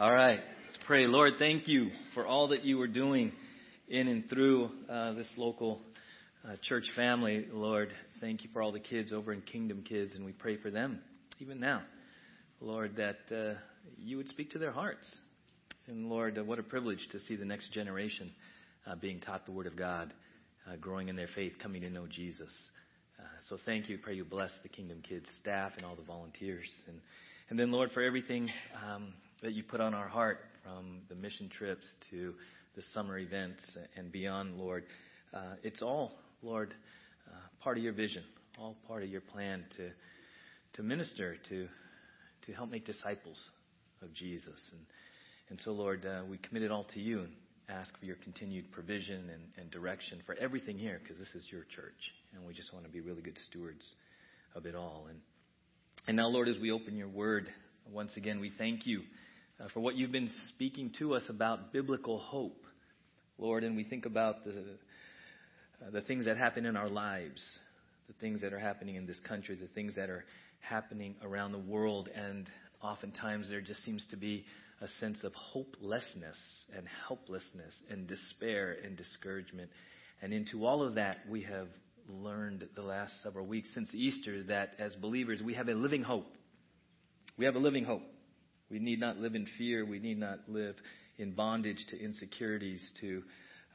All right, let's pray. Lord, thank you for all that you are doing in and through uh, this local uh, church family. Lord, thank you for all the kids over in Kingdom Kids, and we pray for them even now. Lord, that uh, you would speak to their hearts. And Lord, uh, what a privilege to see the next generation uh, being taught the Word of God, uh, growing in their faith, coming to know Jesus. so thank you. Pray you bless the Kingdom Kids staff and all the volunteers. And, and then, Lord, for everything um, that you put on our heart from the mission trips to the summer events and beyond, Lord. Uh, it's all, Lord, uh, part of your vision, all part of your plan to to minister, to to help make disciples of Jesus. And and so, Lord, uh, we commit it all to you and ask for your continued provision and, and direction for everything here, because this is your church, and we just want to be really good stewards of it all. And and now, Lord, as we open your word, once again, we thank you for what you've been speaking to us about biblical hope, Lord. And we think about the, uh, the things that happen in our lives, the things that are happening in this country, the things that are happening around the world. And oftentimes there just seems to be a sense of hopelessness and helplessness and despair and discouragement. And into all of that, we have learned the last several weeks since Easter that as believers, we have a living hope. We have a living hope. We need not live in fear. We need not live in bondage to insecurities, to,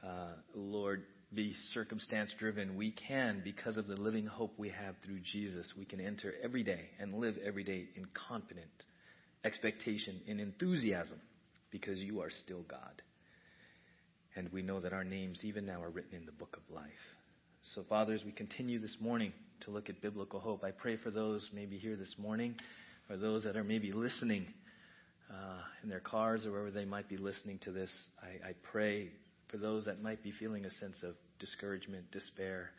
uh, Lord, be circumstance driven. We can, because of the living hope we have through Jesus, we can enter every day and live every day in confident expectation and enthusiasm because you are still God. And we know that our names, even now, are written in the book of life. So, Father, as we continue this morning to look at biblical hope, I pray for those maybe here this morning or those that are maybe listening uh, in their cars or wherever they might be listening to this, I, I pray for those that might be feeling a sense of discouragement, despair,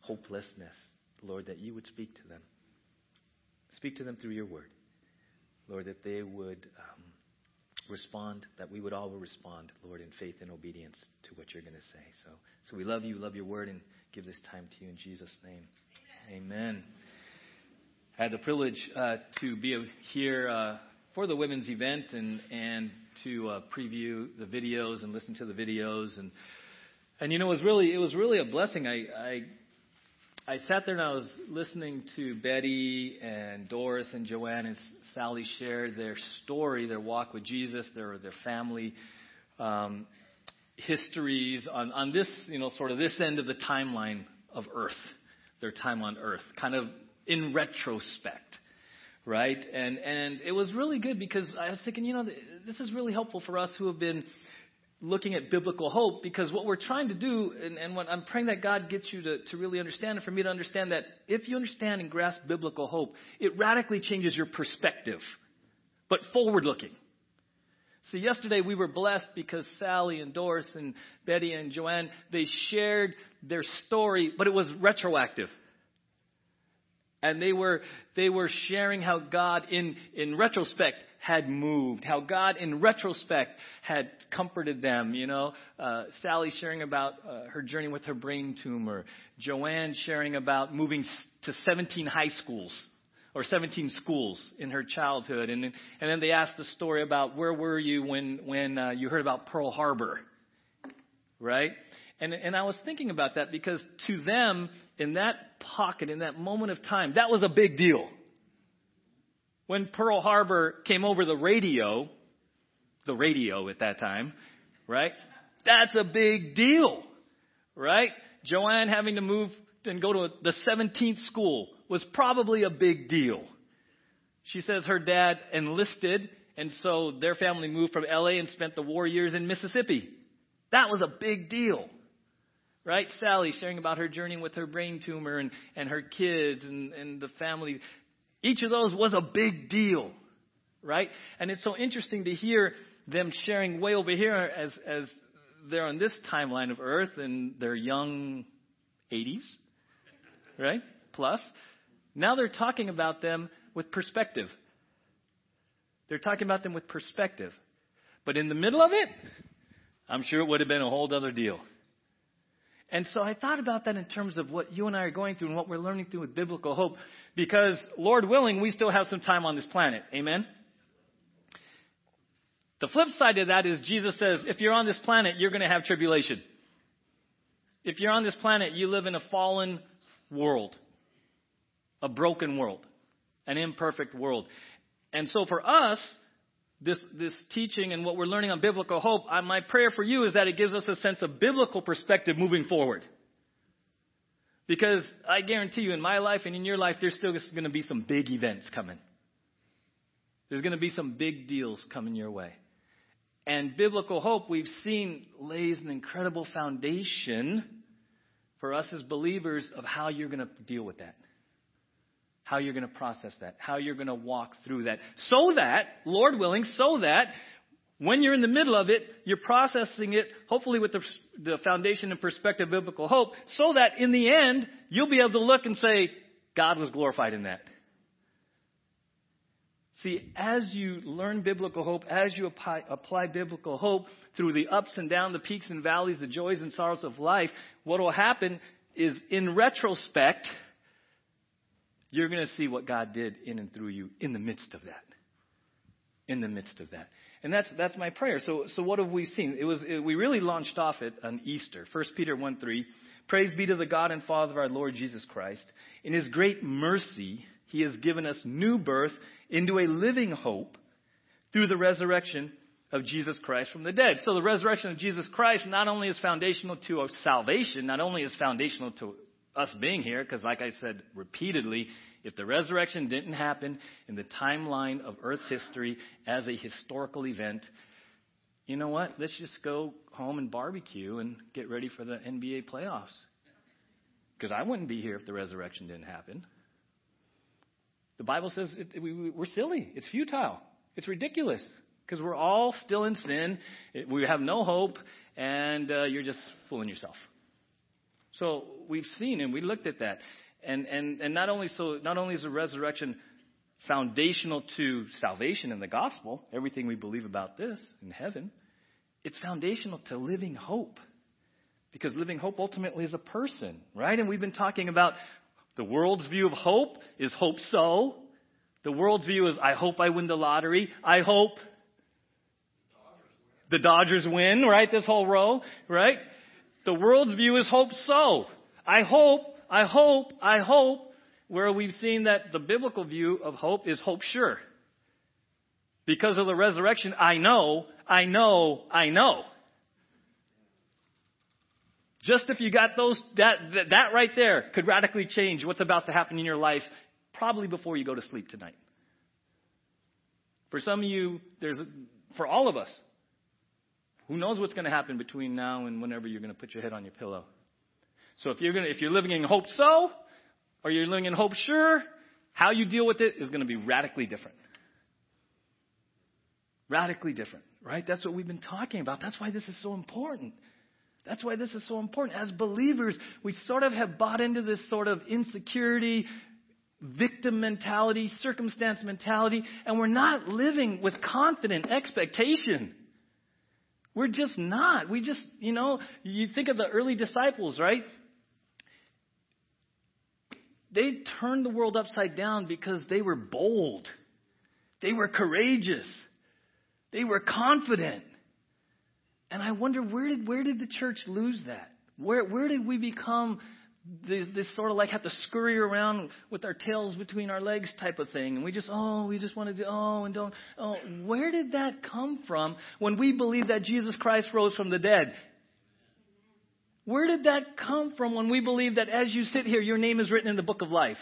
hopelessness, Lord, that you would speak to them. Speak to them through your word. Lord, that they would um, respond, that we would all respond, Lord, in faith and obedience to what you're going to say. So, so we love you, love your word, and give this time to you in Jesus' name. Amen. Amen. I had the privilege uh, to be here uh, for the women's event and and to uh, preview the videos and listen to the videos and and you know it was really it was really a blessing. I I I sat there and I was listening to Betty and Doris and Joanne and Sally share their story, their walk with Jesus, their their family um, histories on on this you know sort of this end of the timeline of Earth, their time on Earth, kind of in retrospect right? And and it was really good because I was thinking, you know, this is really helpful for us who have been looking at biblical hope because what we're trying to do, and, and what I'm praying that God gets you to, to really understand, and for me to understand that if you understand and grasp biblical hope, it radically changes your perspective, but forward looking. See, yesterday we were blessed because Sally and Doris and Betty and Joanne, they shared their story, but it was retroactive and they were they were sharing how God in in retrospect had moved, how God in retrospect had comforted them. You know, uh, Sally sharing about uh, her journey with her brain tumor, Joanne sharing about moving to 17 high schools or 17 schools in her childhood, and then, and then they asked the story about where were you when when uh, you heard about Pearl Harbor, right? And, and I was thinking about that because to them, in that pocket, in that moment of time, that was a big deal. When Pearl Harbor came over the radio, the radio at that time, right? That's a big deal, right? Joanne having to move and go to the 17th school was probably a big deal. She says her dad enlisted, and so their family moved from LA and spent the war years in Mississippi. That was a big deal right? Sally sharing about her journey with her brain tumor and, and her kids and, and the family. Each of those was a big deal, right? And it's so interesting to hear them sharing way over here as, as they're on this timeline of Earth and they're young 80s, right? Plus. Now they're talking about them with perspective. They're talking about them with perspective. But in the middle of it, I'm sure it would have been a whole other deal. And so I thought about that in terms of what you and I are going through and what we're learning through with biblical hope, because Lord willing, we still have some time on this planet. Amen? The flip side of that is Jesus says, if you're on this planet, you're going to have tribulation. If you're on this planet, you live in a fallen world, a broken world, an imperfect world. And so for us, this, this teaching and what we're learning on biblical hope, my prayer for you is that it gives us a sense of biblical perspective moving forward. Because I guarantee you, in my life and in your life, there's still going to be some big events coming. There's going to be some big deals coming your way. And biblical hope, we've seen, lays an incredible foundation for us as believers of how you're going to deal with that how you're going to process that, how you're going to walk through that. So that, Lord willing, so that when you're in the middle of it, you're processing it, hopefully with the, the foundation and perspective of biblical hope, so that in the end, you'll be able to look and say, God was glorified in that. See, as you learn biblical hope, as you apply, apply, biblical hope through the ups and downs, the peaks and valleys, the joys and sorrows of life, what will happen is in retrospect, you're going to see what God did in and through you in the midst of that. In the midst of that. And that's, that's my prayer. So, so what have we seen? It was, it, we really launched off it on Easter. 1 Peter 1 3. Praise be to the God and Father of our Lord Jesus Christ. In his great mercy, he has given us new birth into a living hope through the resurrection of Jesus Christ from the dead. So the resurrection of Jesus Christ not only is foundational to our salvation, not only is foundational to us being here, because like I said repeatedly, if the resurrection didn't happen in the timeline of Earth's history as a historical event, you know what? Let's just go home and barbecue and get ready for the NBA playoffs. Because I wouldn't be here if the resurrection didn't happen. The Bible says it, we, we're silly. It's futile. It's ridiculous. Because we're all still in sin. We have no hope. And uh, you're just fooling yourself. So we've seen and we looked at that. And, and, and not only so, not only is the resurrection foundational to salvation in the gospel, everything we believe about this in heaven, it's foundational to living hope. Because living hope ultimately is a person, right? And we've been talking about the world's view of hope is hope so. The world's view is I hope I win the lottery. I hope the Dodgers win, right? This whole row, right? The world's view is hope so. I hope, I hope, I hope, where we've seen that the biblical view of hope is hope sure. Because of the resurrection, I know, I know, I know. Just if you got those, that, that, that right there could radically change what's about to happen in your life probably before you go to sleep tonight. For some of you, there's, for all of us, who knows what's going to happen between now and whenever you're going to put your head on your pillow? So if you're going to, if you're living in hope so, or you're living in hope sure, how you deal with it is going to be radically different. Radically different, right? That's what we've been talking about. That's why this is so important. That's why this is so important. As believers, we sort of have bought into this sort of insecurity, victim mentality, circumstance mentality, and we're not living with confident expectation. We're just not. We just, you know, you think of the early disciples, right? They turned the world upside down because they were bold. They were courageous. They were confident. And I wonder where did where did the church lose that? Where where did we become this, this sort of like have to scurry around with our tails between our legs type of thing. And we just, oh, we just want to do, oh, and don't, oh. Where did that come from when we believe that Jesus Christ rose from the dead? Where did that come from when we believe that as you sit here, your name is written in the book of life?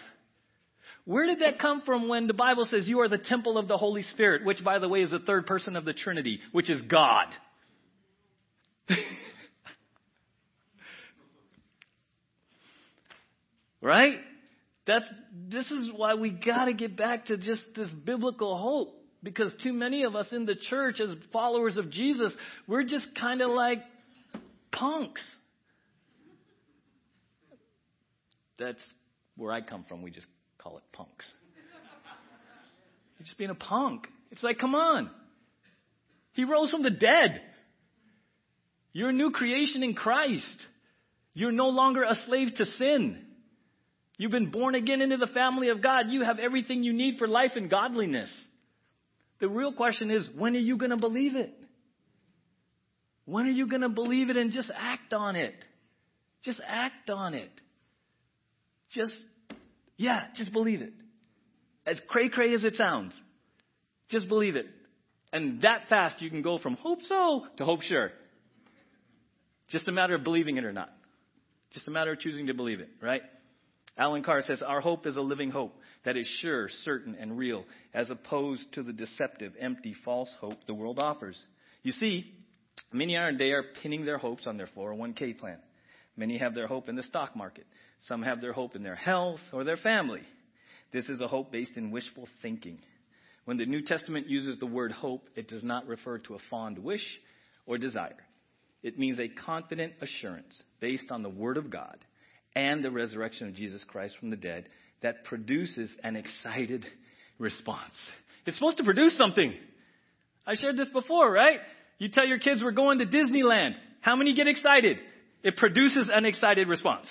Where did that come from when the Bible says you are the temple of the Holy Spirit, which, by the way, is the third person of the Trinity, which is God? Right? That's, this is why we got to get back to just this biblical hope. Because too many of us in the church, as followers of Jesus, we're just kind of like punks. That's where I come from. We just call it punks. You're just being a punk. It's like, come on. He rose from the dead. You're a new creation in Christ. You're no longer a slave to sin. You've been born again into the family of God. You have everything you need for life and godliness. The real question is, when are you going to believe it? When are you going to believe it and just act on it? Just act on it. Just, yeah, just believe it. As cray cray as it sounds, just believe it. And that fast, you can go from hope so to hope sure. Just a matter of believing it or not. Just a matter of choosing to believe it, right? Alan Carr says, Our hope is a living hope that is sure, certain, and real, as opposed to the deceptive, empty, false hope the world offers. You see, many are and they are pinning their hopes on their 401k plan. Many have their hope in the stock market. Some have their hope in their health or their family. This is a hope based in wishful thinking. When the New Testament uses the word hope, it does not refer to a fond wish or desire. It means a confident assurance based on the Word of God and the resurrection of Jesus Christ from the dead that produces an excited response. It's supposed to produce something. I shared this before, right? You tell your kids we're going to Disneyland. How many get excited? It produces an excited response.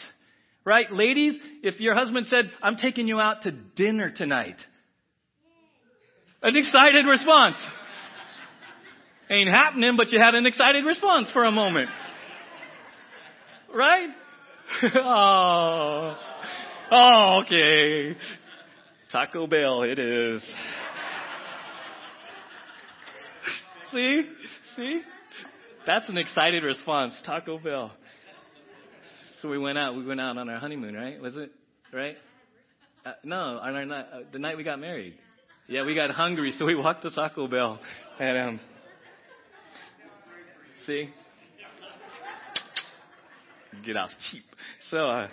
Right? Ladies, if your husband said, I'm taking you out to dinner tonight. An excited response. Ain't happening, but you had an excited response for a moment. Right? oh. Oh, okay. Taco Bell, it is. See? See? That's an excited response. Taco Bell. So we went out. We went out on our honeymoon, right? Was it? Right? Uh, no, on our night, uh, the night we got married. Yeah, we got hungry, so we walked to Taco Bell. And, um, see? Get out cheap. So, uh,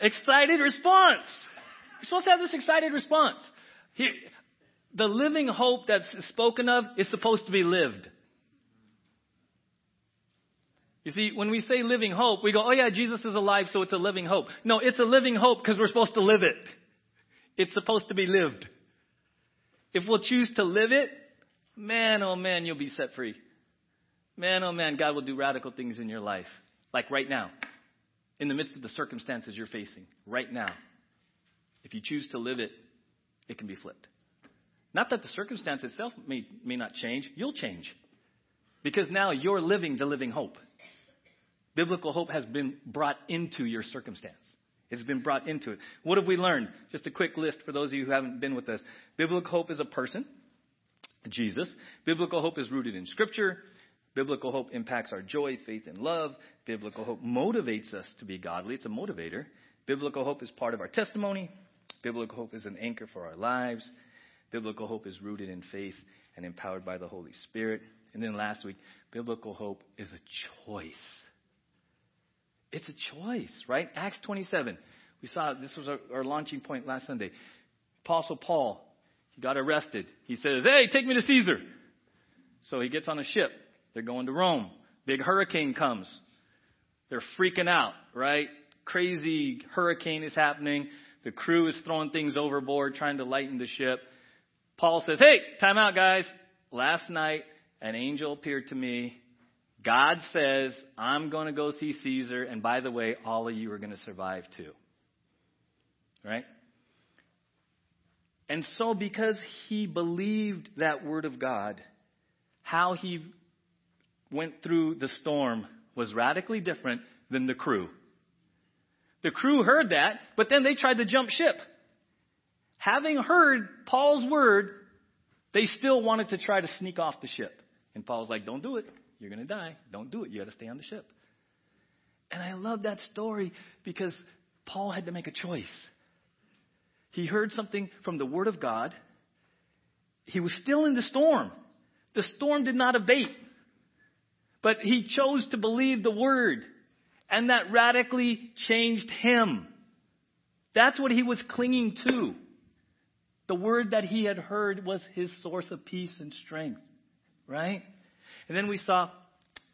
excited response. You're supposed to have this excited response. Here, the living hope that's spoken of is supposed to be lived. You see, when we say living hope, we go, oh yeah, Jesus is alive, so it's a living hope. No, it's a living hope because we're supposed to live it. It's supposed to be lived. If we'll choose to live it, man, oh man, you'll be set free. Man, oh man, God will do radical things in your life. Like right now, in the midst of the circumstances you're facing, right now. If you choose to live it, it can be flipped. Not that the circumstance itself may, may not change, you'll change. Because now you're living the living hope. Biblical hope has been brought into your circumstance. It's been brought into it. What have we learned? Just a quick list for those of you who haven't been with us. Biblical hope is a person, Jesus. Biblical hope is rooted in Scripture. Biblical hope impacts our joy, faith, and love. Biblical hope motivates us to be godly. It's a motivator. Biblical hope is part of our testimony. Biblical hope is an anchor for our lives. Biblical hope is rooted in faith and empowered by the Holy Spirit. And then last week, biblical hope is a choice. It's a choice, right? Acts 27. We saw this was our, our launching point last Sunday. Apostle Paul, he got arrested. He says, Hey, take me to Caesar. So he gets on a ship. They're going to Rome. Big hurricane comes. They're freaking out, right? Crazy hurricane is happening. The crew is throwing things overboard, trying to lighten the ship. Paul says, Hey, time out, guys. Last night, an angel appeared to me God says, I'm going to go see Caesar, and by the way, all of you are going to survive too. Right? And so, because he believed that word of God, how he went through the storm was radically different than the crew. The crew heard that, but then they tried to jump ship. Having heard Paul's word, they still wanted to try to sneak off the ship. And Paul's like, don't do it. You're going to die. Don't do it. You got to stay on the ship. And I love that story because Paul had to make a choice. He heard something from the Word of God. He was still in the storm. The storm did not abate. But he chose to believe the Word. And that radically changed him. That's what he was clinging to. The Word that he had heard was his source of peace and strength. Right? And then we saw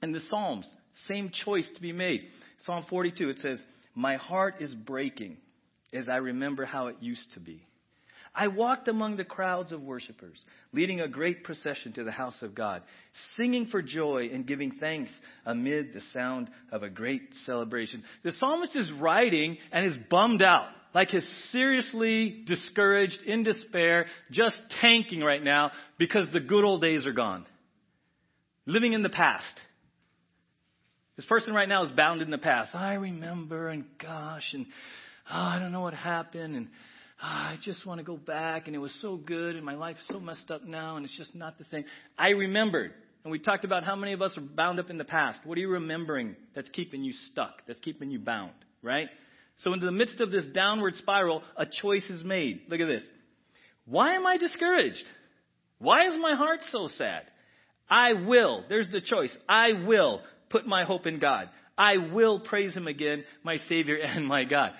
in the Psalms, same choice to be made. Psalm 42, it says, My heart is breaking as I remember how it used to be. I walked among the crowds of worshippers, leading a great procession to the house of God, singing for joy and giving thanks amid the sound of a great celebration. The psalmist is writing and is bummed out. like he's seriously discouraged, in despair, just tanking right now because the good old days are gone. Living in the past. This person right now is bound in the past. I remember, and gosh, and oh, I don't know what happened, and oh, I just want to go back, and it was so good, and my life's so messed up now, and it's just not the same. I remembered. And we talked about how many of us are bound up in the past. What are you remembering that's keeping you stuck, that's keeping you bound, right? So, in the midst of this downward spiral, a choice is made. Look at this. Why am I discouraged? Why is my heart so sad? I will, there's the choice. I will put my hope in God. I will praise Him again, my Savior and my God.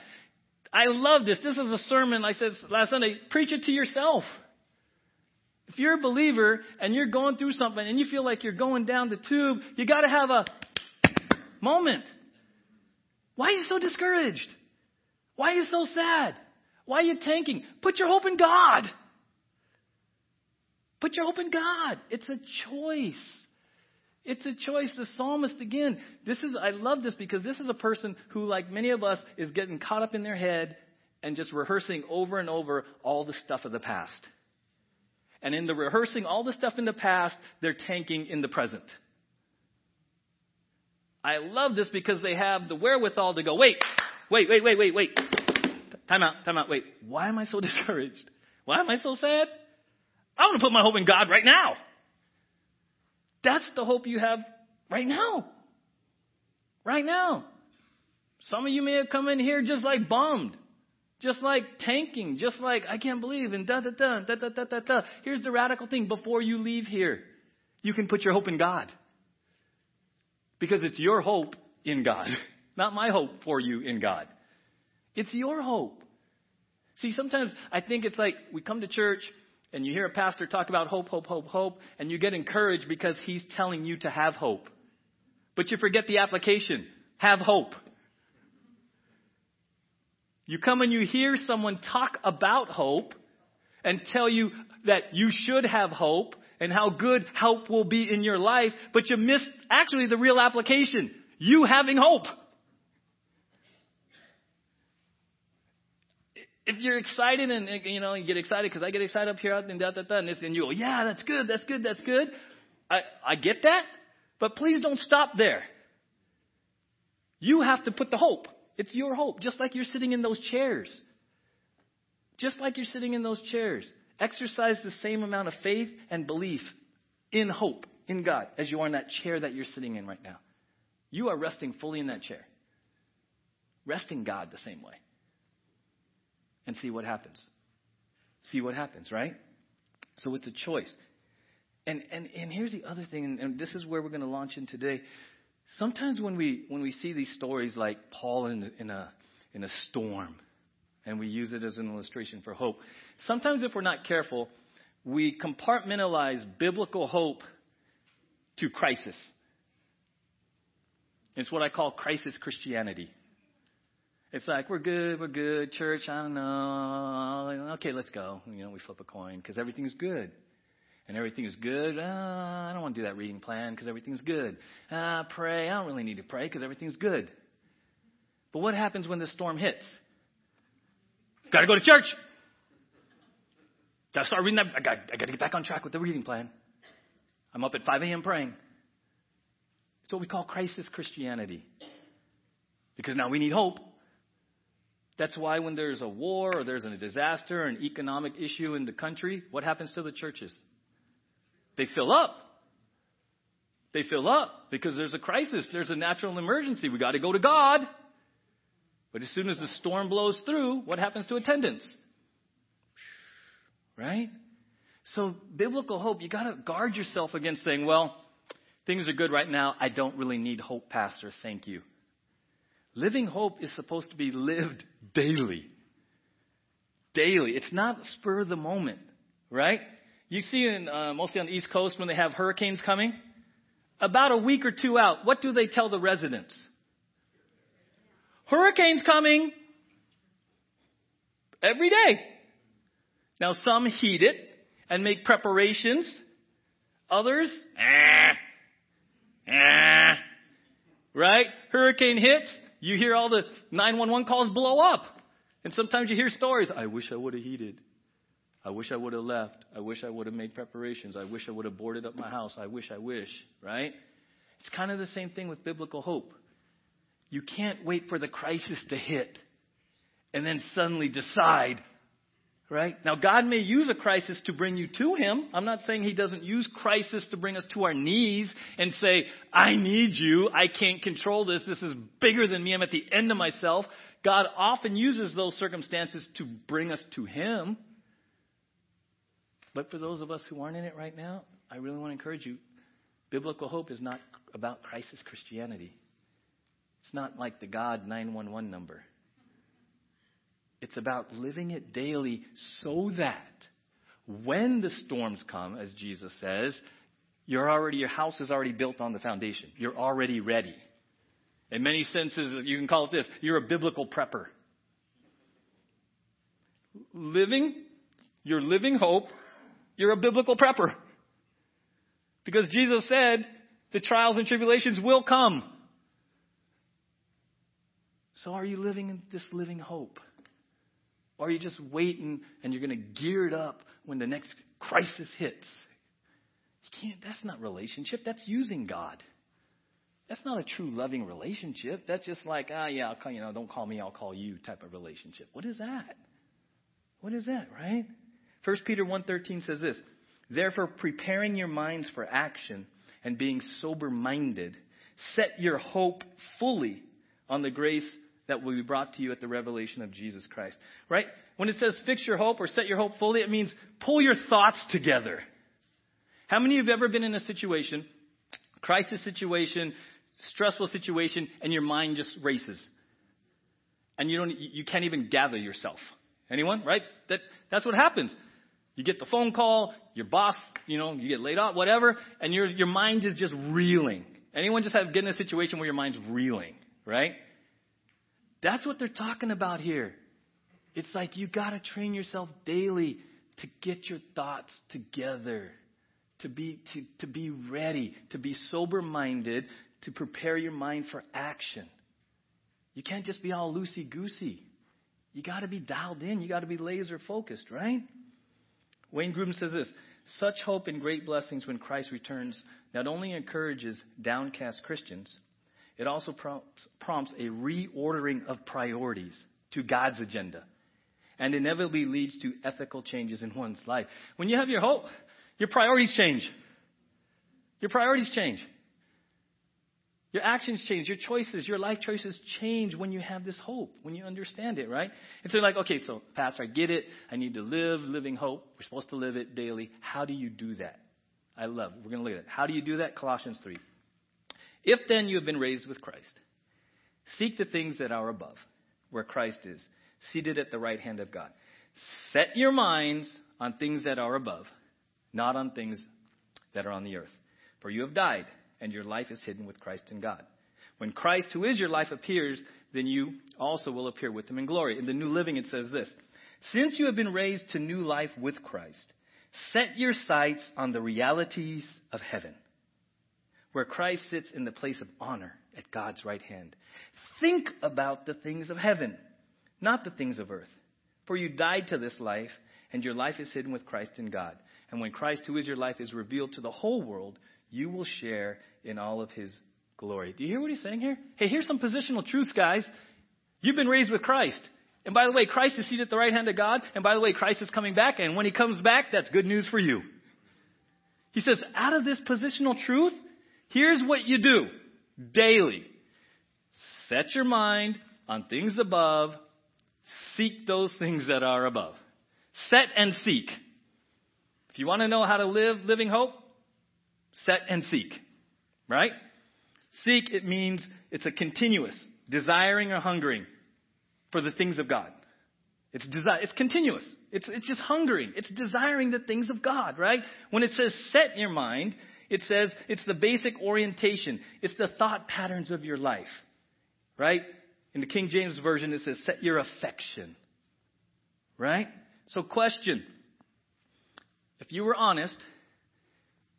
I love this. This is a sermon I said last Sunday. Preach it to yourself. If you're a believer and you're going through something and you feel like you're going down the tube, you got to have a moment. Why are you so discouraged? Why are you so sad? Why are you tanking? Put your hope in God. Put your hope in God. It's a choice. It's a choice. The psalmist, again, this is, I love this because this is a person who, like many of us, is getting caught up in their head and just rehearsing over and over all the stuff of the past. And in the rehearsing all the stuff in the past, they're tanking in the present. I love this because they have the wherewithal to go, wait, wait, wait, wait, wait, wait. Time out, time out, wait. Why am I so discouraged? Why am I so sad? I want to put my hope in God right now. That's the hope you have right now. Right now. Some of you may have come in here just like bummed, just like tanking, just like, I can't believe, and da da da, da da da da da. Here's the radical thing before you leave here, you can put your hope in God. Because it's your hope in God, not my hope for you in God. It's your hope. See, sometimes I think it's like we come to church and you hear a pastor talk about hope, hope, hope, hope, and you get encouraged because he's telling you to have hope. But you forget the application. Have hope. You come and you hear someone talk about hope and tell you that you should have hope and how good hope will be in your life, but you miss actually the real application. You having hope. If you're excited and you know you get excited because I get excited up here and da da da and this and you go yeah that's good that's good that's good. I I get that but please don't stop there. You have to put the hope. It's your hope just like you're sitting in those chairs. Just like you're sitting in those chairs. Exercise the same amount of faith and belief in hope in God as you are in that chair that you're sitting in right now. You are resting fully in that chair. Resting God the same way and see what happens. See what happens, right? So it's a choice. And and and here's the other thing, and, and this is where we're going to launch in today. Sometimes when we when we see these stories like Paul in in a in a storm, and we use it as an illustration for hope. Sometimes if we're not careful, we compartmentalize biblical hope to crisis. It's what I call crisis Christianity. It's like, we're good, we're good, church, I don't know. Okay, let's go. You know, we flip a coin because everything's good. And everything is good. Uh, I don't want to do that reading plan because everything's good. Uh, pray. I don't really need to pray because everything's good. But what happens when the storm hits? Got to go to church. Got to start reading that. I got, I got to get back on track with the reading plan. I'm up at 5 a.m. praying. It's what we call crisis Christianity. Because now we need hope. That's why when there's a war or there's a disaster an economic issue in the country, what happens to the churches? They fill up. They fill up because there's a crisis, there's a natural emergency. We got to go to God. But as soon as the storm blows through, what happens to attendance? Right? So, biblical hope, you got to guard yourself against saying, well, things are good right now. I don't really need hope, Pastor. Thank you. Living hope is supposed to be lived daily. Daily. It's not spur of the moment, right? You see, in, uh, mostly on the East Coast, when they have hurricanes coming, about a week or two out, what do they tell the residents? Hurricanes coming every day. Now, some heed it and make preparations. Others, eh, eh, right? Hurricane hits, you hear all the 911 calls blow up. And sometimes you hear stories I wish I would have heeded. I wish I would have left. I wish I would have made preparations. I wish I would have boarded up my house. I wish, I wish, right? It's kind of the same thing with biblical hope. You can't wait for the crisis to hit and then suddenly decide, right? Now, God may use a crisis to bring you to Him. I'm not saying He doesn't use crisis to bring us to our knees and say, I need you. I can't control this. This is bigger than me. I'm at the end of myself. God often uses those circumstances to bring us to Him. But for those of us who aren't in it right now, I really want to encourage you. Biblical hope is not about crisis Christianity. It's not like the God 911 number. It's about living it daily so that when the storms come, as Jesus says, you're already, your house is already built on the foundation. You're already ready. In many senses, you can call it this you're a biblical prepper. Living, you're living hope, you're a biblical prepper. Because Jesus said the trials and tribulations will come. So are you living in this living hope? Or are you just waiting and you're going to gear it up when the next crisis hits? You can't, that's not relationship. That's using God. That's not a true loving relationship. That's just like, ah, yeah, I'll call, you know, don't call me, I'll call you type of relationship. What is that? What is that, right? 1 Peter 1.13 says this, Therefore, preparing your minds for action and being sober-minded, set your hope fully on the grace that will be brought to you at the revelation of Jesus Christ. Right? When it says fix your hope or set your hope fully, it means pull your thoughts together. How many of you have ever been in a situation, crisis situation, stressful situation, and your mind just races? And you don't you can't even gather yourself. Anyone? Right? That that's what happens. You get the phone call, your boss, you know, you get laid off, whatever, and your your mind is just reeling. Anyone just have get in a situation where your mind's reeling, right? That's what they're talking about here. It's like you got to train yourself daily to get your thoughts together, to be to, to be ready, to be sober minded, to prepare your mind for action. You can't just be all loosey goosey. You got to be dialed in. You got to be laser focused, right? Wayne Grudem says this Such hope and great blessings when Christ returns not only encourages downcast Christians, it also prompts, prompts a reordering of priorities to God's agenda and inevitably leads to ethical changes in one's life. When you have your hope, your priorities change. Your priorities change. Your actions change. Your choices, your life choices change when you have this hope, when you understand it, right? And so you're like, okay, so Pastor, I get it. I need to live living hope. We're supposed to live it daily. How do you do that? I love. We're going to look at it. How do you do that? Colossians 3. If then you have been raised with Christ, seek the things that are above, where Christ is, seated at the right hand of God. Set your minds on things that are above, not on things that are on the earth. For you have died and your life is hidden with Christ in God. When Christ, who is your life, appears, then you also will appear with him in glory. In the New Living, it says this Since you have been raised to new life with Christ, set your sights on the realities of heaven, where Christ sits in the place of honor at God's right hand. Think about the things of heaven, not the things of earth. For you died to this life, and your life is hidden with Christ in God. And when Christ, who is your life, is revealed to the whole world, you will share in all of his glory. Do you hear what he's saying here? Hey, here's some positional truths, guys. You've been raised with Christ. And by the way, Christ is seated at the right hand of God. And by the way, Christ is coming back. And when he comes back, that's good news for you. He says, out of this positional truth, here's what you do daily. Set your mind on things above. Seek those things that are above. Set and seek. If you want to know how to live living hope, set and seek. Right? Seek, it means it's a continuous, desiring or hungering for the things of God. It's desire, it's continuous. It's, it's just hungering. It's desiring the things of God, right? When it says set your mind, it says it's the basic orientation. It's the thought patterns of your life, right? In the King James Version, it says set your affection, right? So question. If you were honest,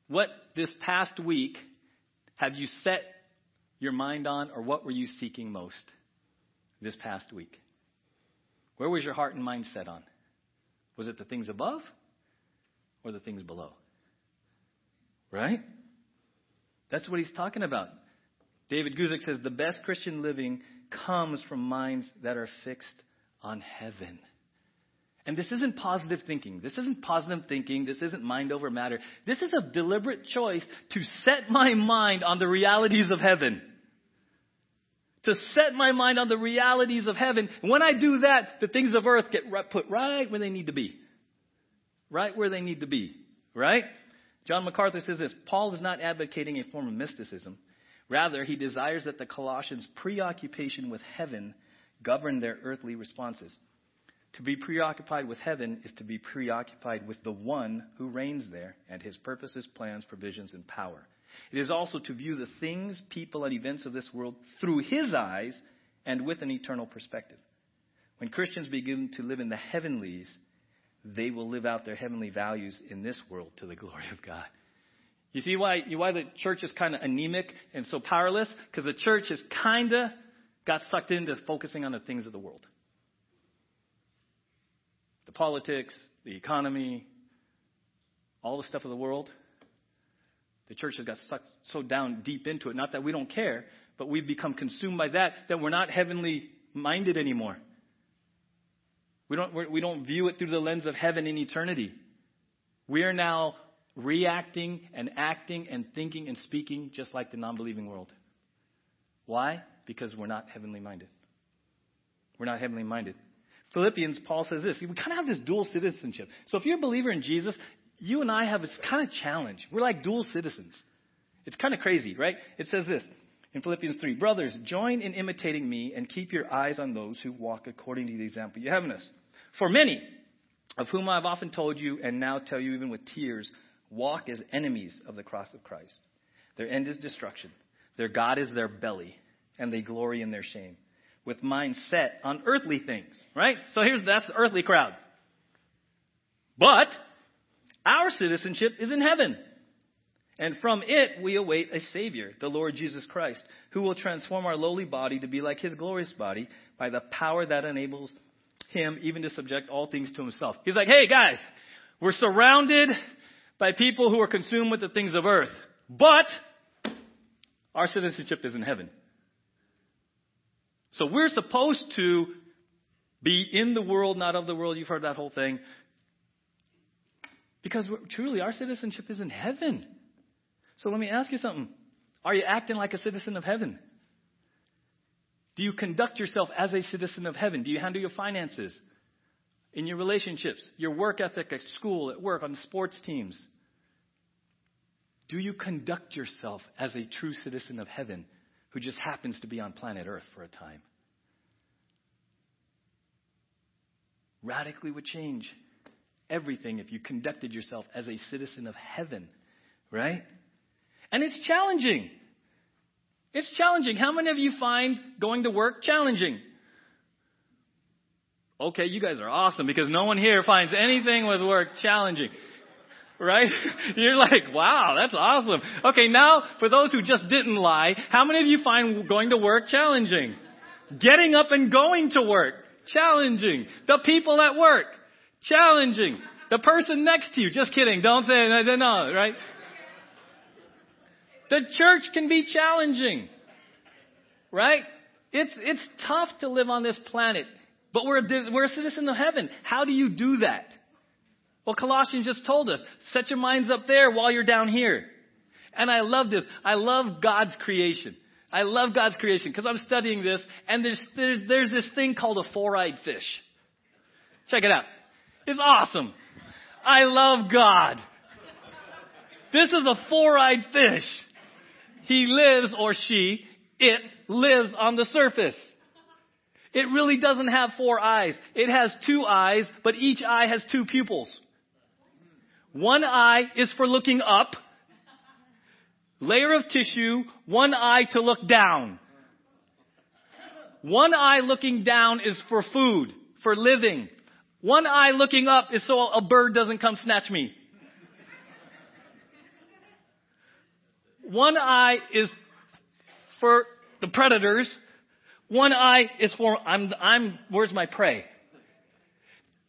what this past week have you set your mind on, or what were you seeking most this past week? Where was your heart and mind set on? Was it the things above or the things below? Right? That's what he's talking about. David Guzik says the best Christian living comes from minds that are fixed on heaven. And this isn't positive thinking. This isn't positive thinking. This isn't mind over matter. This is a deliberate choice to set my mind on the realities of heaven. To set my mind on the realities of heaven. when I do that, the things of earth get put right where they need to be. Right where they need to be. Right? John MacArthur says this Paul is not advocating a form of mysticism. Rather, he desires that the Colossians' preoccupation with heaven govern their earthly responses. To be preoccupied with heaven is to be preoccupied with the one who reigns there and his purposes, plans, provisions, and power. It is also to view the things, people, and events of this world through his eyes and with an eternal perspective. When Christians begin to live in the heavenlies, they will live out their heavenly values in this world to the glory of God. You see why, why the church is kind of anemic and so powerless? Because the church has kind of got sucked into focusing on the things of the world the politics, the economy, all the stuff of the world. The church has got sucked so down deep into it. Not that we don't care, but we've become consumed by that, that we're not heavenly minded anymore. We don't, we don't view it through the lens of heaven in eternity. We are now reacting and acting and thinking and speaking just like the non believing world. Why? Because we're not heavenly minded. We're not heavenly minded. Philippians, Paul says this. We kind of have this dual citizenship. So if you're a believer in Jesus, you and I have this kind of challenge. We're like dual citizens. It's kind of crazy, right? It says this in Philippians 3 Brothers, join in imitating me and keep your eyes on those who walk according to the example you have in us. For many, of whom I have often told you and now tell you even with tears, walk as enemies of the cross of Christ. Their end is destruction. Their God is their belly, and they glory in their shame, with minds set on earthly things. Right? So here's that's the earthly crowd. But our citizenship is in heaven. And from it we await a Savior, the Lord Jesus Christ, who will transform our lowly body to be like his glorious body by the power that enables him even to subject all things to himself. He's like, hey guys, we're surrounded by people who are consumed with the things of earth, but our citizenship is in heaven. So we're supposed to be in the world, not of the world. You've heard that whole thing. Because truly, our citizenship is in heaven. So let me ask you something. Are you acting like a citizen of heaven? Do you conduct yourself as a citizen of heaven? Do you handle your finances in your relationships, your work ethic at school, at work, on sports teams? Do you conduct yourself as a true citizen of heaven who just happens to be on planet Earth for a time? Radically would change everything if you conducted yourself as a citizen of heaven, right? And it's challenging. It's challenging. How many of you find going to work challenging? Okay, you guys are awesome because no one here finds anything with work challenging. Right? You're like, wow, that's awesome. Okay, now for those who just didn't lie, how many of you find going to work challenging? Getting up and going to work, challenging. The people at work, challenging. The person next to you, just kidding, don't say, no, right? The church can be challenging. Right? It's, it's tough to live on this planet, but we're we're a citizen of heaven. How do you do that? Well, Colossians just told us, set your minds up there while you're down here. And I love this. I love God's creation. I love God's creation because I'm studying this and there's, there's, there's this thing called a four-eyed fish. Check it out. It's awesome. I love God. This is a four-eyed fish. He lives, or she, it lives on the surface. It really doesn't have four eyes. It has two eyes, but each eye has two pupils. One eye is for looking up, layer of tissue, one eye to look down. One eye looking down is for food, for living. One eye looking up is so a bird doesn't come snatch me. One eye is for the predators. One eye is for, I'm, I'm, where's my prey?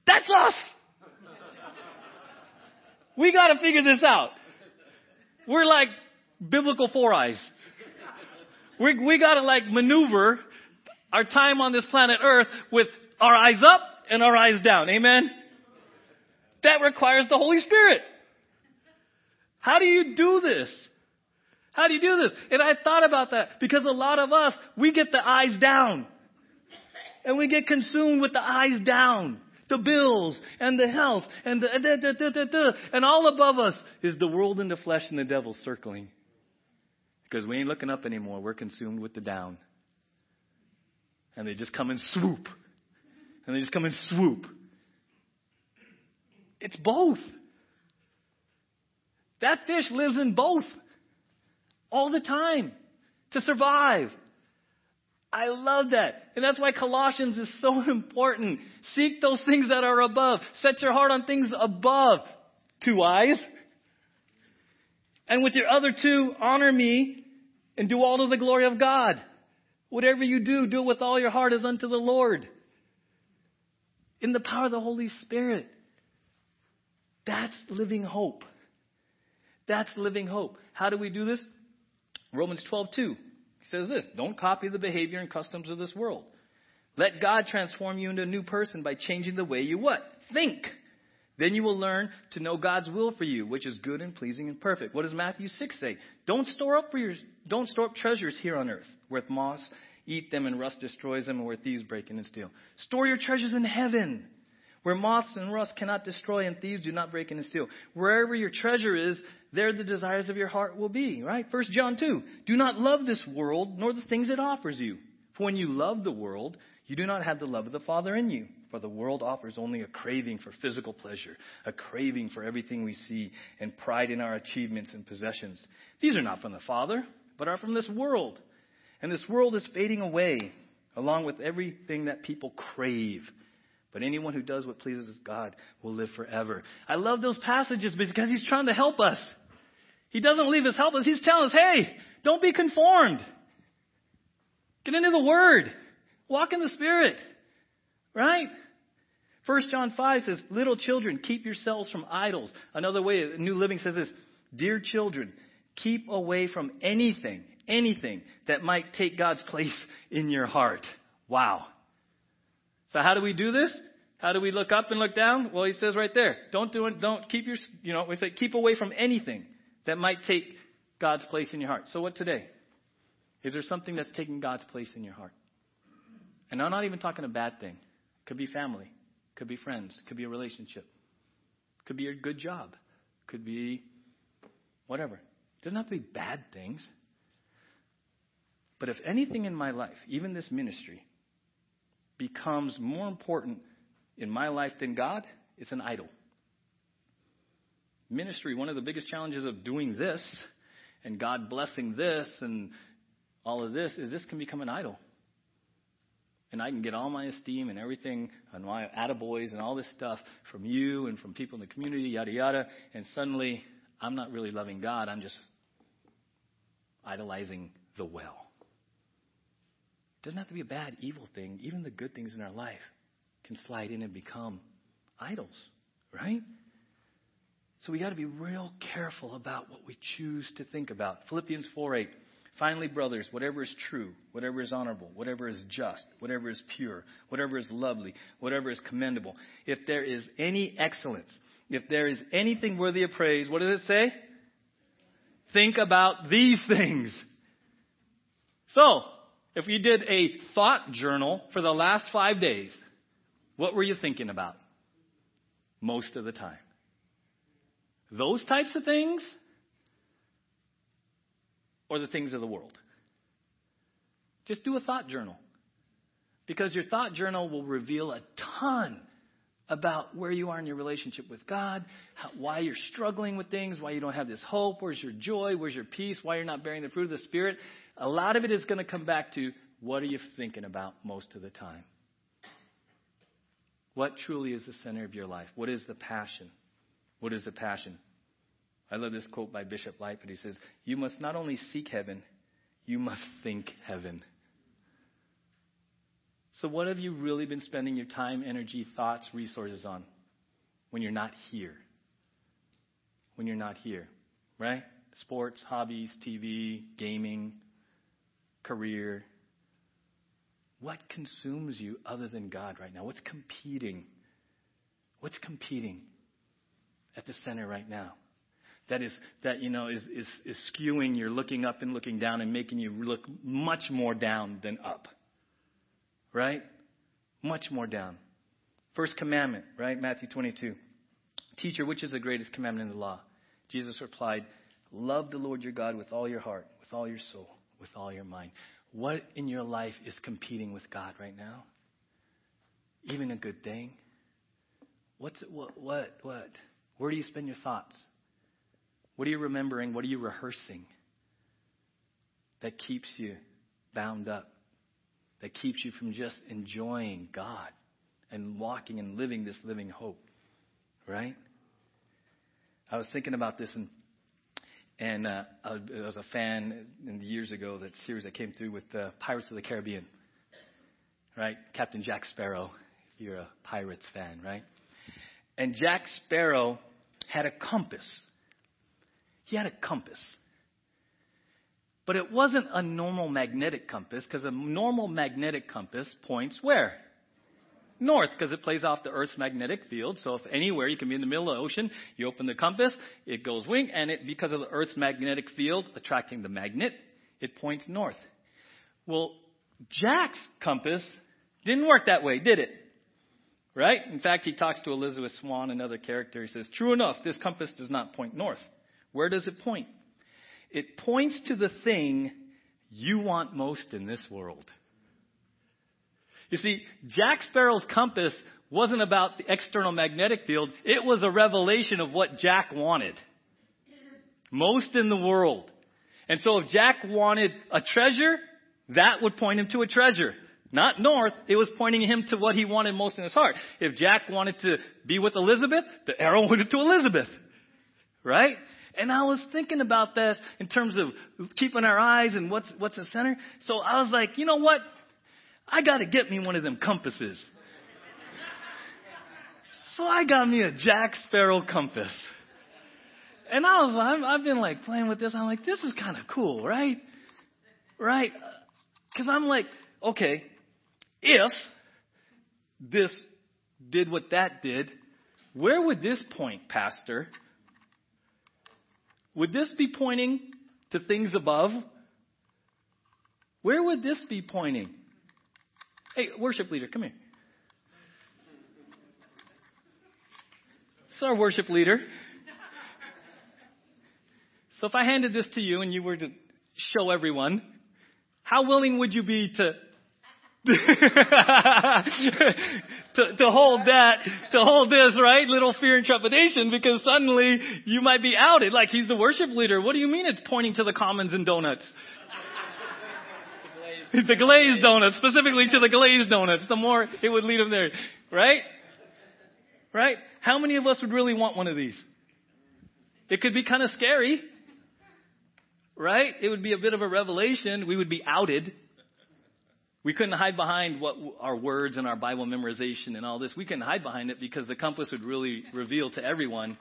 That's us. We got to figure this out. We're like biblical four eyes. We we got to like maneuver our time on this planet Earth with our eyes up and our eyes down. Amen. That requires the Holy Spirit. How do you do this? How do you do this? And I thought about that because a lot of us, we get the eyes down. And we get consumed with the eyes down. The bills and the health and the da, da, da, and all above us is the world and the flesh and the devil circling. Because we ain't looking up anymore. We're consumed with the down. And they just come and swoop. And they just come and swoop. It's both. That fish lives in both all the time to survive. I love that. And that's why Colossians is so important. Seek those things that are above. Set your heart on things above. Two eyes. And with your other two, honor me and do all to the glory of God. Whatever you do, do it with all your heart as unto the Lord. In the power of the Holy Spirit. That's living hope. That's living hope. How do we do this? Romans 12:2 says this, don't copy the behavior and customs of this world. Let God transform you into a new person by changing the way you what? Think. Then you will learn to know God's will for you, which is good and pleasing and perfect. What does Matthew 6 say? Don't store up for your, don't store up treasures here on earth, where moss eat them and rust destroys them, and where thieves break in and steal. Store your treasures in heaven, where moths and rust cannot destroy and thieves do not break in and steal. Wherever your treasure is, there the desires of your heart will be, right? First John 2. Do not love this world, nor the things it offers you. For when you love the world, you do not have the love of the Father in you. For the world offers only a craving for physical pleasure, a craving for everything we see, and pride in our achievements and possessions. These are not from the Father, but are from this world. And this world is fading away, along with everything that people crave. But anyone who does what pleases God will live forever. I love those passages because he's trying to help us. He doesn't leave us helpless. He's telling us, hey, don't be conformed. Get into the Word. Walk in the Spirit. Right? 1 John 5 says, Little children, keep yourselves from idols. Another way, New Living says this Dear children, keep away from anything, anything that might take God's place in your heart. Wow. So how do we do this? How do we look up and look down? Well, he says right there, don't do it, don't keep your, you know, we say keep away from anything that might take God's place in your heart. So what today? Is there something that's taking God's place in your heart? And I'm not even talking a bad thing. Could be family, could be friends, could be a relationship, could be a good job, could be whatever. It doesn't have to be bad things. But if anything in my life, even this ministry, becomes more important in my life than God, it's an idol. Ministry, one of the biggest challenges of doing this and God blessing this and all of this is this can become an idol. And I can get all my esteem and everything and my attaboys and all this stuff from you and from people in the community, yada, yada. And suddenly, I'm not really loving God. I'm just idolizing the well. Doesn't have to be a bad, evil thing. Even the good things in our life can slide in and become idols, right? So we got to be real careful about what we choose to think about. Philippians 4 8. Finally, brothers, whatever is true, whatever is honorable, whatever is just, whatever is pure, whatever is lovely, whatever is commendable, if there is any excellence, if there is anything worthy of praise, what does it say? Think about these things. So, if you did a thought journal for the last five days, what were you thinking about? Most of the time. Those types of things or the things of the world? Just do a thought journal. Because your thought journal will reveal a ton about where you are in your relationship with God, how, why you're struggling with things, why you don't have this hope, where's your joy, where's your peace, why you're not bearing the fruit of the Spirit. A lot of it is going to come back to what are you thinking about most of the time? What truly is the center of your life? What is the passion? What is the passion? I love this quote by Bishop Lightfoot. He says, You must not only seek heaven, you must think heaven. So, what have you really been spending your time, energy, thoughts, resources on when you're not here? When you're not here, right? Sports, hobbies, TV, gaming, career. What consumes you other than God right now? What's competing? What's competing at the center right now? That is that you know is, is is skewing your looking up and looking down and making you look much more down than up. Right? Much more down. First commandment, right? Matthew 22. Teacher, which is the greatest commandment in the law? Jesus replied, Love the Lord your God with all your heart, with all your soul, with all your mind. What in your life is competing with God right now? Even a good thing? What's what what what? Where do you spend your thoughts? What are you remembering? What are you rehearsing that keeps you bound up? That keeps you from just enjoying God and walking and living this living hope, right? I was thinking about this and and uh, I was a fan in the years ago that series that came through with uh, Pirates of the Caribbean, right? Captain Jack Sparrow, if you're a Pirates fan, right? And Jack Sparrow had a compass. He had a compass. But it wasn't a normal magnetic compass because a normal magnetic compass points where? North, because it plays off the Earth's magnetic field. So if anywhere you can be in the middle of the ocean, you open the compass, it goes wing, and it because of the Earth's magnetic field attracting the magnet, it points north. Well, Jack's compass didn't work that way, did it? Right? In fact, he talks to Elizabeth Swann, another character. He says, True enough, this compass does not point north. Where does it point? It points to the thing you want most in this world. You see, Jack Sparrow's compass wasn't about the external magnetic field, it was a revelation of what Jack wanted. Most in the world. And so if Jack wanted a treasure, that would point him to a treasure. Not north, it was pointing him to what he wanted most in his heart. If Jack wanted to be with Elizabeth, the arrow went to Elizabeth. Right? And I was thinking about that in terms of keeping our eyes and what's, what's the center. So I was like, you know what? I gotta get me one of them compasses. So I got me a Jack Sparrow compass. And I was, I've, been like playing with this. I'm like, this is kind of cool, right? Right? Cause I'm like, okay, if this did what that did, where would this point, Pastor? Would this be pointing to things above? Where would this be pointing? Hey, worship leader, come here. It's our worship leader. So if I handed this to you and you were to show everyone, how willing would you be to to, to hold that, to hold this, right? Little fear and trepidation because suddenly you might be outed like he's the worship leader. What do you mean it's pointing to the commons and donuts? the glazed donuts, specifically to the glazed donuts. The more it would lead them there, right? Right? How many of us would really want one of these? It could be kind of scary, right? It would be a bit of a revelation. We would be outed. We couldn't hide behind what our words and our Bible memorization and all this. We couldn't hide behind it because the compass would really reveal to everyone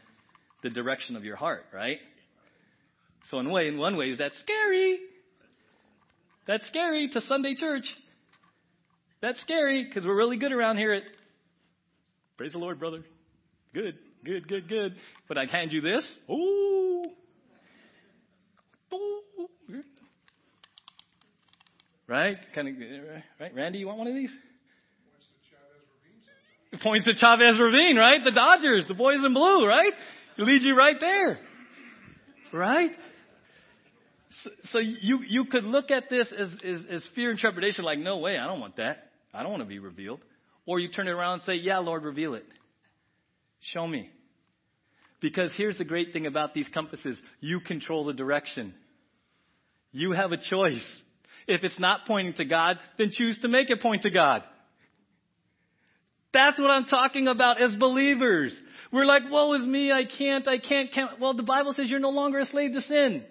the direction of your heart, right? So in way, in one way, that's scary. That's scary to Sunday church. That's scary because we're really good around here at Praise the Lord, brother. Good, good, good, good. But I hand you this. Ooh. Ooh. Right? Kind of, right? Randy, you want one of these? Points at Chavez Ravine, right? The Dodgers, the boys in blue, right? It leads you right there. Right? So, you, you could look at this as, as, as fear and trepidation, like, no way, I don't want that. I don't want to be revealed. Or you turn it around and say, yeah, Lord, reveal it. Show me. Because here's the great thing about these compasses you control the direction. You have a choice. If it's not pointing to God, then choose to make it point to God. That's what I'm talking about as believers. We're like, woe is me, I can't, I can't, can't. Well, the Bible says you're no longer a slave to sin.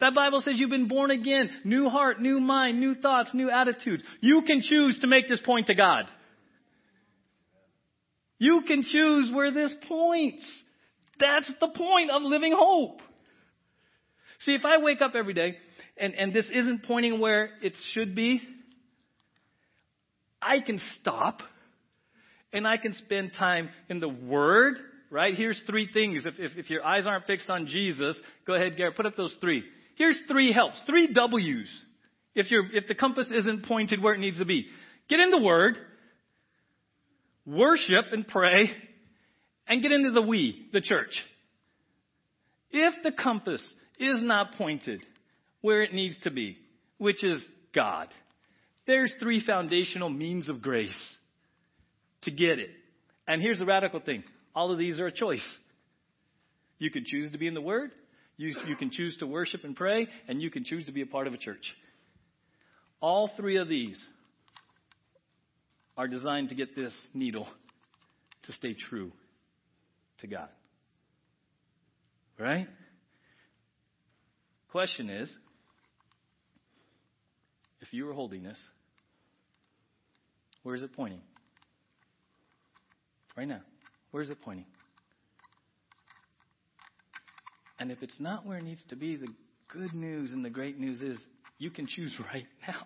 That Bible says you've been born again. New heart, new mind, new thoughts, new attitudes. You can choose to make this point to God. You can choose where this points. That's the point of living hope. See, if I wake up every day and, and this isn't pointing where it should be, I can stop and I can spend time in the Word, right? Here's three things. If, if, if your eyes aren't fixed on Jesus, go ahead, Garrett, put up those three. Here's three helps, three W's. If, you if the compass isn't pointed where it needs to be, get in the Word, worship and pray, and get into the we, the church. If the compass is not pointed where it needs to be, which is God, there's three foundational means of grace to get it. And here's the radical thing all of these are a choice. You can choose to be in the Word, you, you can choose to worship and pray, and you can choose to be a part of a church. All three of these are designed to get this needle to stay true to God. Right? Question is if you were holding this, where is it pointing? Right now. Where is it pointing? And if it's not where it needs to be, the good news and the great news is you can choose right now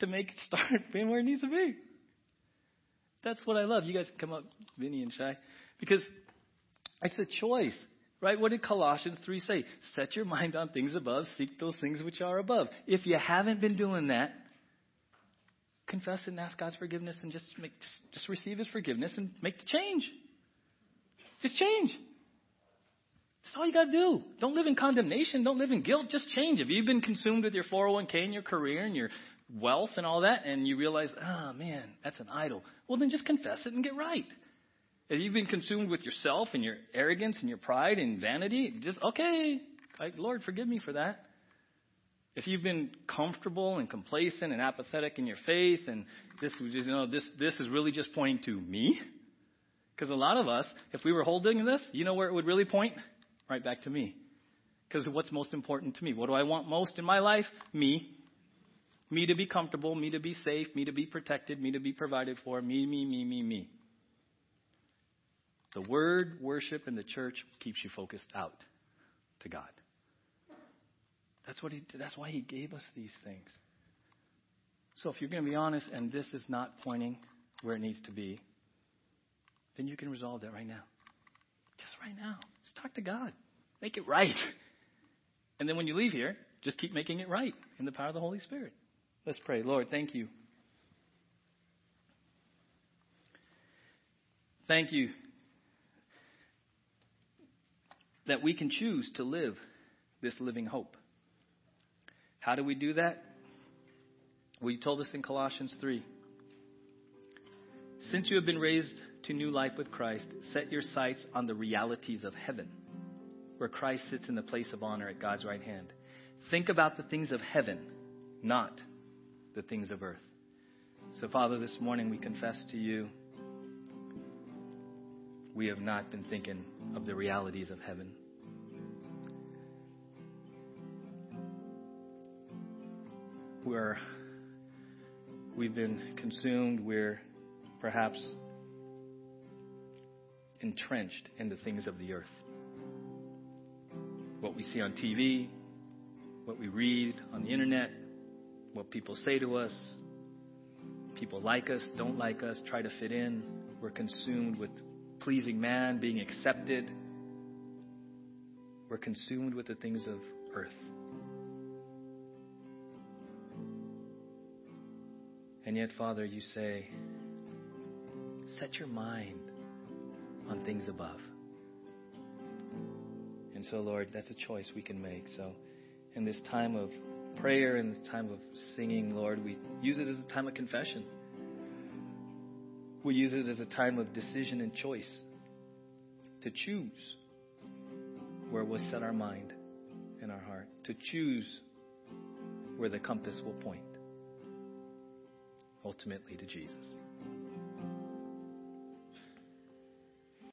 to make it start being where it needs to be. That's what I love. You guys can come up, Vinny and Shy, because it's a choice. Right? What did Colossians 3 say? Set your mind on things above, seek those things which are above. If you haven't been doing that, confess and ask God's forgiveness and just make just, just receive his forgiveness and make the change. Just change. That's all you got to do. Don't live in condemnation. Don't live in guilt. Just change. If you've been consumed with your 401k and your career and your wealth and all that, and you realize, oh man, that's an idol, well then just confess it and get right. If you've been consumed with yourself and your arrogance and your pride and vanity, just, okay, Lord, forgive me for that. If you've been comfortable and complacent and apathetic in your faith, and this was just, you know, this, this is really just pointing to me, because a lot of us, if we were holding this, you know where it would really point? Right back to me. Because what's most important to me? What do I want most in my life? Me. Me to be comfortable, me to be safe, me to be protected, me to be provided for, me, me, me, me, me. The word, worship, and the church keeps you focused out to God. That's what he that's why he gave us these things. So if you're going to be honest and this is not pointing where it needs to be, then you can resolve that right now. Just right now. Just talk to God. Make it right. And then when you leave here, just keep making it right in the power of the Holy Spirit. Let's pray. Lord, thank you. Thank you that we can choose to live this living hope. How do we do that? Well, you told us in Colossians 3. Since you have been raised to new life with Christ, set your sights on the realities of heaven, where Christ sits in the place of honor at God's right hand. Think about the things of heaven, not the things of earth. So, Father, this morning we confess to you we have not been thinking of the realities of heaven. Where we've been consumed, we're perhaps entrenched in the things of the earth. What we see on TV, what we read on the internet, what people say to us. People like us, don't like us, try to fit in. We're consumed with pleasing man, being accepted. We're consumed with the things of earth. And yet, Father, you say, set your mind on things above. And so, Lord, that's a choice we can make. So, in this time of prayer, in this time of singing, Lord, we use it as a time of confession. We use it as a time of decision and choice to choose where we'll set our mind and our heart, to choose where the compass will point, ultimately to Jesus.